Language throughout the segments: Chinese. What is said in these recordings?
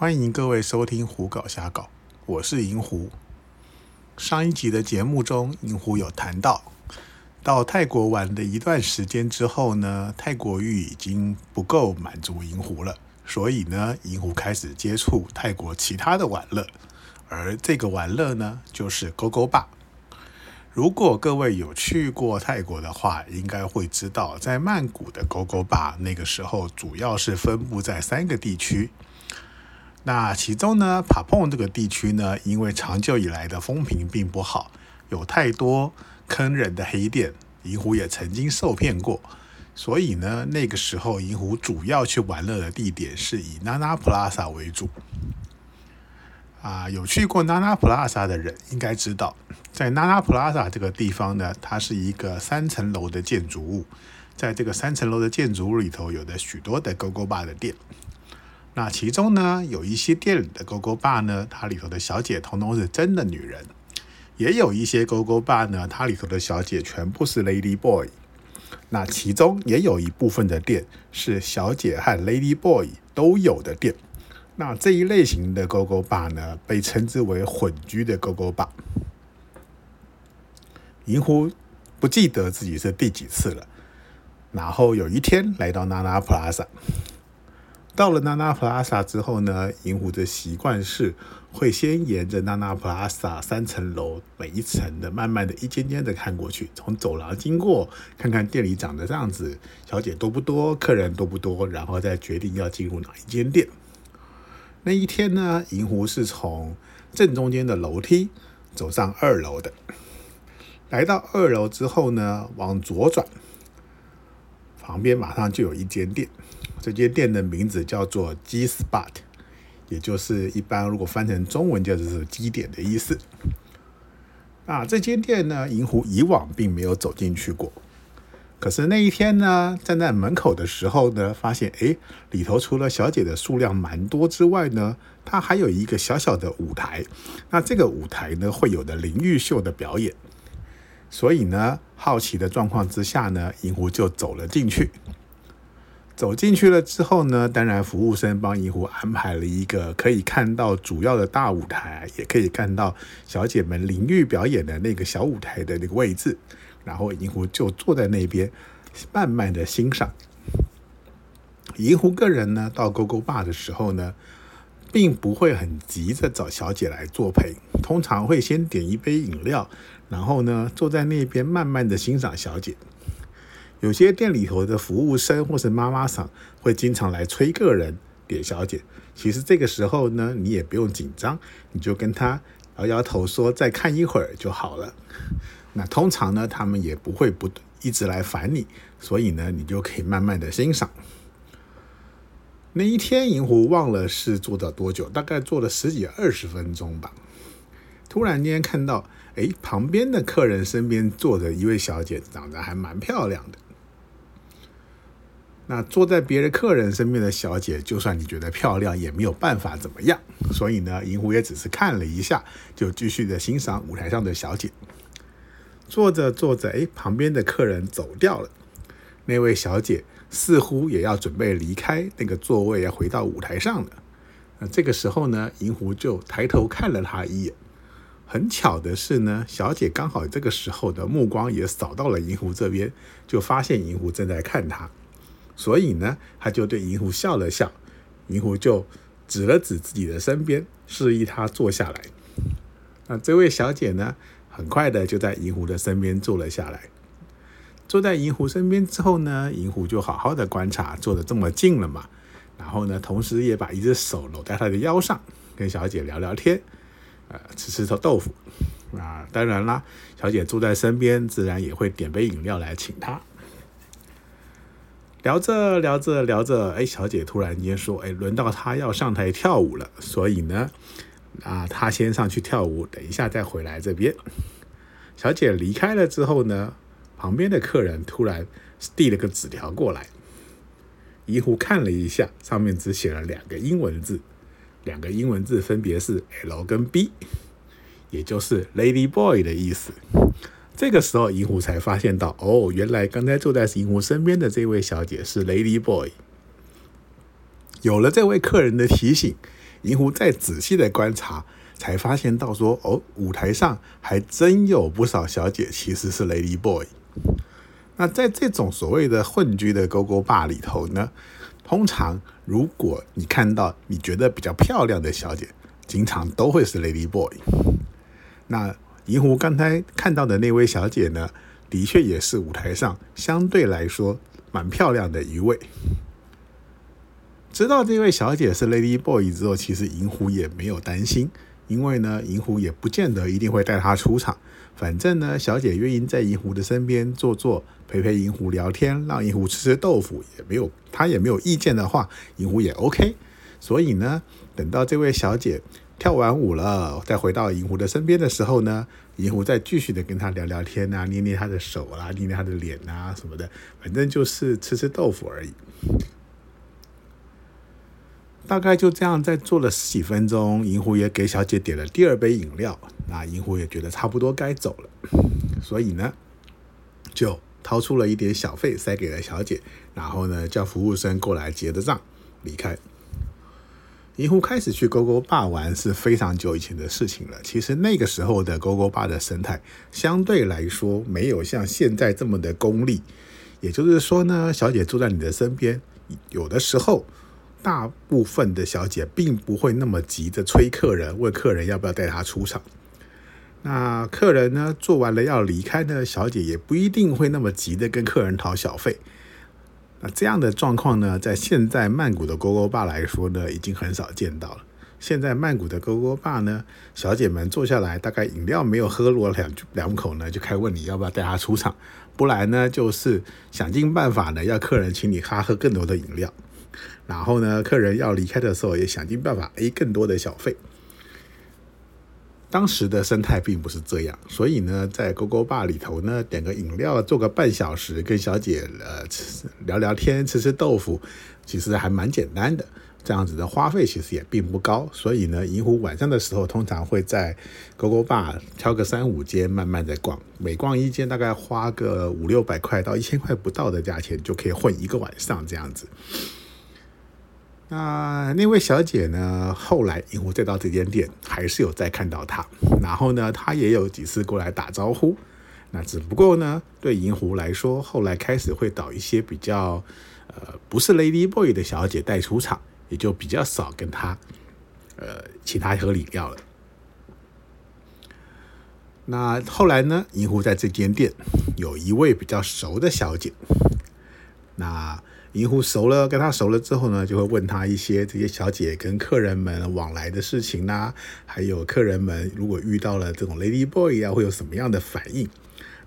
欢迎各位收听《胡搞瞎搞》，我是银狐。上一集的节目中，银狐有谈到，到泰国玩的一段时间之后呢，泰国玉已经不够满足银狐了，所以呢，银狐开始接触泰国其他的玩乐，而这个玩乐呢，就是勾勾坝。如果各位有去过泰国的话，应该会知道，在曼谷的勾勾坝，那个时候主要是分布在三个地区。那其中呢，帕蓬这个地区呢，因为长久以来的风评并不好，有太多坑人的黑店，银狐也曾经受骗过，所以呢，那个时候银狐主要去玩乐的地点是以 Nana Plaza 为主。啊，有去过 Nana Plaza 的人应该知道，在 Nana Plaza 这个地方呢，它是一个三层楼的建筑物，在这个三层楼的建筑物里头，有的许多的勾勾吧的店。那其中呢，有一些店里的勾勾吧呢，它里头的小姐通通是真的女人；也有一些勾勾吧呢，它里头的小姐全部是 Lady Boy。那其中也有一部分的店是小姐和 Lady Boy 都有的店。那这一类型的勾勾吧呢，被称之为混居的勾勾吧。银狐不记得自己是第几次了。然后有一天来到娜娜 Plaza，到了娜娜 Plaza 之后呢，银狐的习惯是会先沿着娜娜 Plaza 三层楼每一层的，慢慢的一间间的看过去，从走廊经过，看看店里长的样子，小姐多不多，客人多不多，然后再决定要进入哪一间店。那一天呢，银狐是从正中间的楼梯走上二楼的。来到二楼之后呢，往左转，旁边马上就有一间店。这间店的名字叫做 G Spot，也就是一般如果翻成中文就是“基点”的意思。那，这间店呢，银狐以往并没有走进去过。可是那一天呢，站在门口的时候呢，发现哎，里头除了小姐的数量蛮多之外呢，它还有一个小小的舞台。那这个舞台呢，会有的淋浴秀的表演。所以呢，好奇的状况之下呢，银狐就走了进去。走进去了之后呢，当然服务生帮银狐安排了一个可以看到主要的大舞台，也可以看到小姐们淋浴表演的那个小舞台的那个位置。然后银狐就坐在那边，慢慢的欣赏。银狐个人呢，到勾勾坝的时候呢，并不会很急着找小姐来作陪，通常会先点一杯饮料，然后呢，坐在那边慢慢的欣赏小姐。有些店里头的服务生或是妈妈桑会经常来催客人点小姐，其实这个时候呢，你也不用紧张，你就跟他摇摇头说再看一会儿就好了。那通常呢，他们也不会不一直来烦你，所以呢，你就可以慢慢的欣赏。那一天，银狐忘了是坐了多久，大概坐了十几二十分钟吧。突然间看到，哎，旁边的客人身边坐着一位小姐，长得还蛮漂亮的。那坐在别的客人身边的小姐，就算你觉得漂亮，也没有办法怎么样。所以呢，银狐也只是看了一下，就继续的欣赏舞台上的小姐。坐着坐着，哎，旁边的客人走掉了。那位小姐似乎也要准备离开那个座位，要回到舞台上了。那这个时候呢，银狐就抬头看了她一眼。很巧的是呢，小姐刚好这个时候的目光也扫到了银狐这边，就发现银狐正在看她，所以呢，他就对银狐笑了笑。银狐就指了指自己的身边，示意他坐下来。那这位小姐呢？很快的就在银狐的身边坐了下来。坐在银狐身边之后呢，银狐就好好的观察，坐的这么近了嘛。然后呢，同时也把一只手搂在他的腰上，跟小姐聊聊天，呃，吃吃头豆腐。啊，当然啦，小姐坐在身边，自然也会点杯饮料来请他。聊着聊着聊着，哎，小姐突然间说：“哎，轮到她要上台跳舞了。”所以呢。啊，她先上去跳舞，等一下再回来这边。小姐离开了之后呢，旁边的客人突然递了个纸条过来。银狐看了一下，上面只写了两个英文字，两个英文字分别是 L 跟 B，也就是 Lady Boy 的意思。这个时候，银狐才发现到，哦，原来刚才坐在银狐身边的这位小姐是 Lady Boy。有了这位客人的提醒。银狐再仔细的观察，才发现到说，哦，舞台上还真有不少小姐其实是 Lady Boy。那在这种所谓的混居的勾勾坝里头呢，通常如果你看到你觉得比较漂亮的小姐，经常都会是 Lady Boy。那银狐刚才看到的那位小姐呢，的确也是舞台上相对来说蛮漂亮的一位。知道这位小姐是 Lady Boy 之后，其实银狐也没有担心，因为呢，银狐也不见得一定会带她出场。反正呢，小姐愿意在银狐的身边坐坐，陪陪银狐聊天，让银狐吃吃豆腐，也没有她也没有意见的话，银狐也 OK。所以呢，等到这位小姐跳完舞了，再回到银狐的身边的时候呢，银狐再继续的跟她聊聊天啊，捏捏她的手啦，捏捏她的脸啊什么的，反正就是吃吃豆腐而已。大概就这样，在做了十几分钟，银狐也给小姐点了第二杯饮料。那银狐也觉得差不多该走了，所以呢，就掏出了一点小费塞给了小姐，然后呢，叫服务生过来结的账，离开。银狐开始去勾勾坝玩是非常久以前的事情了。其实那个时候的勾勾坝的生态相对来说没有像现在这么的功利，也就是说呢，小姐坐在你的身边，有的时候。大部分的小姐并不会那么急着催客人，问客人要不要带她出场。那客人呢做完了要离开呢，小姐也不一定会那么急的跟客人讨小费。那这样的状况呢，在现在曼谷的勾勾坝来说呢，已经很少见到了。现在曼谷的勾勾坝呢，小姐们坐下来，大概饮料没有喝落两两口呢，就开问你要不要带她出场，不然呢，就是想尽办法呢，要客人请你喝喝更多的饮料。然后呢，客人要离开的时候，也想尽办法 A 更多的小费。当时的生态并不是这样，所以呢，在勾勾坝里头呢，点个饮料，坐个半小时，跟小姐呃吃聊聊天，吃吃豆腐，其实还蛮简单的。这样子的花费其实也并不高，所以呢，银湖晚上的时候通常会在勾勾坝挑个三五间，慢慢的逛，每逛一间大概花个五六百块到一千块不到的价钱，就可以混一个晚上这样子。那那位小姐呢？后来银狐再到这间店，还是有再看到她。然后呢，她也有几次过来打招呼。那只不过呢，对银狐来说，后来开始会找一些比较呃不是 Lady Boy 的小姐带出场，也就比较少跟她呃请她喝饮料了。那后来呢，银狐在这间店有一位比较熟的小姐，那。银狐熟了，跟他熟了之后呢，就会问他一些这些小姐跟客人们往来的事情啦，还有客人们如果遇到了这种 lady boy 啊，会有什么样的反应？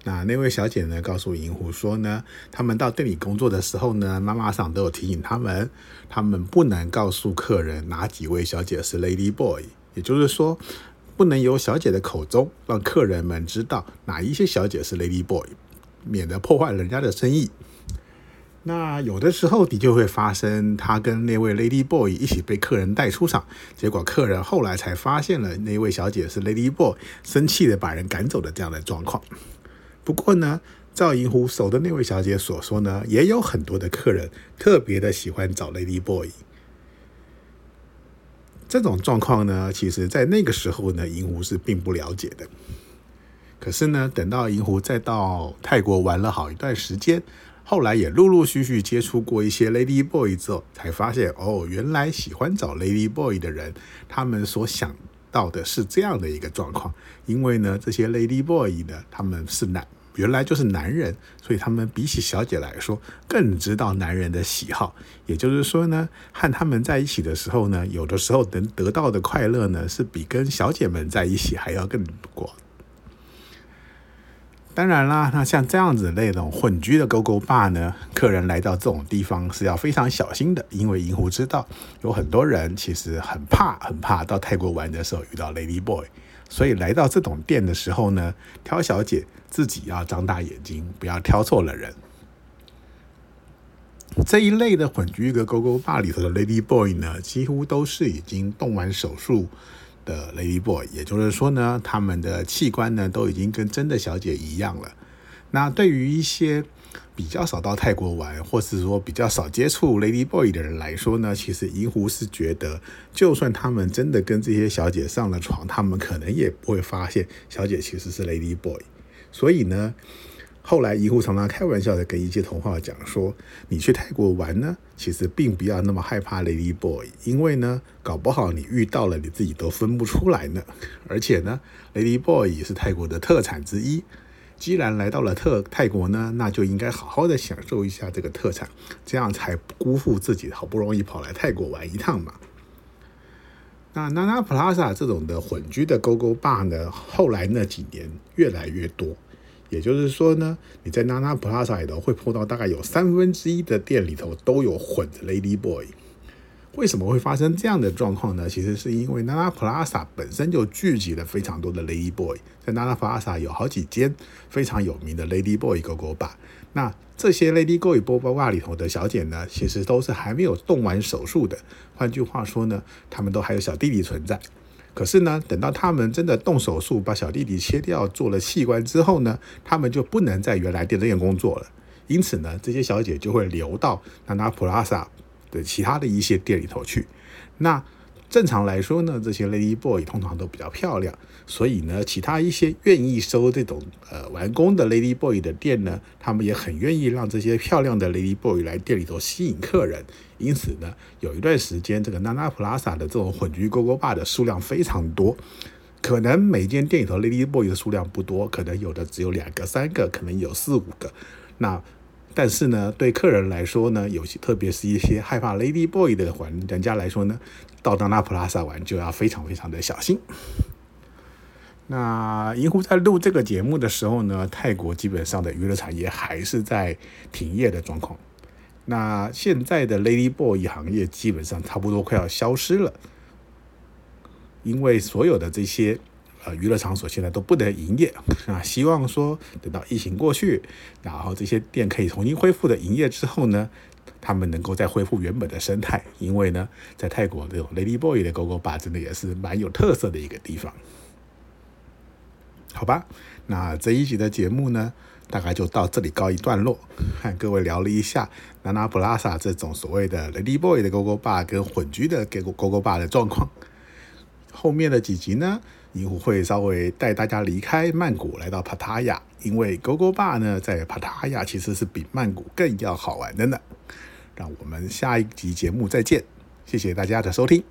那那位小姐呢，告诉银狐说呢，他们到店里工作的时候呢，妈妈桑都有提醒他们，他们不能告诉客人哪几位小姐是 lady boy，也就是说，不能由小姐的口中让客人们知道哪一些小姐是 lady boy，免得破坏人家的生意。那有的时候的确会发生，他跟那位 Lady Boy 一起被客人带出场，结果客人后来才发现了那位小姐是 Lady Boy，生气的把人赶走的这样的状况。不过呢，赵银狐守的那位小姐所说呢，也有很多的客人特别的喜欢找 Lady Boy。这种状况呢，其实在那个时候呢，银狐是并不了解的。可是呢，等到银狐再到泰国玩了好一段时间。后来也陆陆续续接触过一些 Lady Boy 之后，才发现哦，原来喜欢找 Lady Boy 的人，他们所想到的是这样的一个状况。因为呢，这些 Lady Boy 呢，他们是男，原来就是男人，所以他们比起小姐来说，更知道男人的喜好。也就是说呢，和他们在一起的时候呢，有的时候能得到的快乐呢，是比跟小姐们在一起还要更广。当然啦，那像这样子那种混居的勾勾坝呢，客人来到这种地方是要非常小心的，因为银狐知道有很多人其实很怕很怕到泰国玩的时候遇到 Lady Boy，所以来到这种店的时候呢，挑小姐自己要张大眼睛，不要挑错了人。这一类的混居一个勾勾坝里头的 Lady Boy 呢，几乎都是已经动完手术。的 Lady Boy，也就是说呢，他们的器官呢都已经跟真的小姐一样了。那对于一些比较少到泰国玩，或是说比较少接触 Lady Boy 的人来说呢，其实银狐是觉得，就算他们真的跟这些小姐上了床，他们可能也不会发现小姐其实是 Lady Boy。所以呢，后来银狐常常开玩笑的跟一些同话讲说，你去泰国玩呢，其实并不要那么害怕 Lady Boy，因为呢，搞不好你遇到了你自己都分不出来呢。而且呢，Lady Boy 也是泰国的特产之一。既然来到了特泰国呢，那就应该好好的享受一下这个特产，这样才不辜负自己好不容易跑来泰国玩一趟嘛。那 Nana Plaza 这种的混居的 GoGo Bar 呢，后来那几年越来越多，也就是说呢，你在 Nana Plaza 里头会碰到大概有三分之一的店里头都有混的 Lady Boy。为什么会发生这样的状况呢？其实是因为 Nana Plaza 本身就聚集了非常多的 Lady Boy，在 Nana Plaza 有好几间非常有名的 Lady Boy 狗狗吧。那这些 Lady Boy 波波吧里头的小姐呢，其实都是还没有动完手术的。换句话说呢，他们都还有小弟弟存在。可是呢，等到他们真的动手术把小弟弟切掉做了器官之后呢，他们就不能在原来电子院工作了。因此呢，这些小姐就会流到 Nana Plaza。的其他的一些店里头去，那正常来说呢，这些 Lady Boy 通常都比较漂亮，所以呢，其他一些愿意收这种呃完工的 Lady Boy 的店呢，他们也很愿意让这些漂亮的 Lady Boy 来店里头吸引客人。因此呢，有一段时间，这个 Nana Plaza 的这种混居 g o g o b 的数量非常多，可能每间店里头 Lady Boy 的数量不多，可能有的只有两个、三个，可能有四五个。那但是呢，对客人来说呢，有些特别是一些害怕 Lady Boy 的玩人家来说呢，到达那普拉萨玩就要非常非常的小心。那银狐在录这个节目的时候呢，泰国基本上的娱乐产业还是在停业的状况。那现在的 Lady Boy 行业基本上差不多快要消失了，因为所有的这些。呃，娱乐场所现在都不能营业啊！希望说等到疫情过去，然后这些店可以重新恢复的营业之后呢，他们能够再恢复原本的生态。因为呢，在泰国这种 Lady Boy 的狗狗吧，真的也是蛮有特色的一个地方。好吧，那这一集的节目呢，大概就到这里告一段落，和各位聊了一下南纳普拉萨这种所谓的 Lady Boy 的狗狗吧跟混居的狗狗狗吧的状况。后面的几集呢？银狐会稍微带大家离开曼谷，来到帕塔亚，因为 gogoba 呢在帕塔亚其实是比曼谷更要好玩的呢。让我们下一集节目再见，谢谢大家的收听。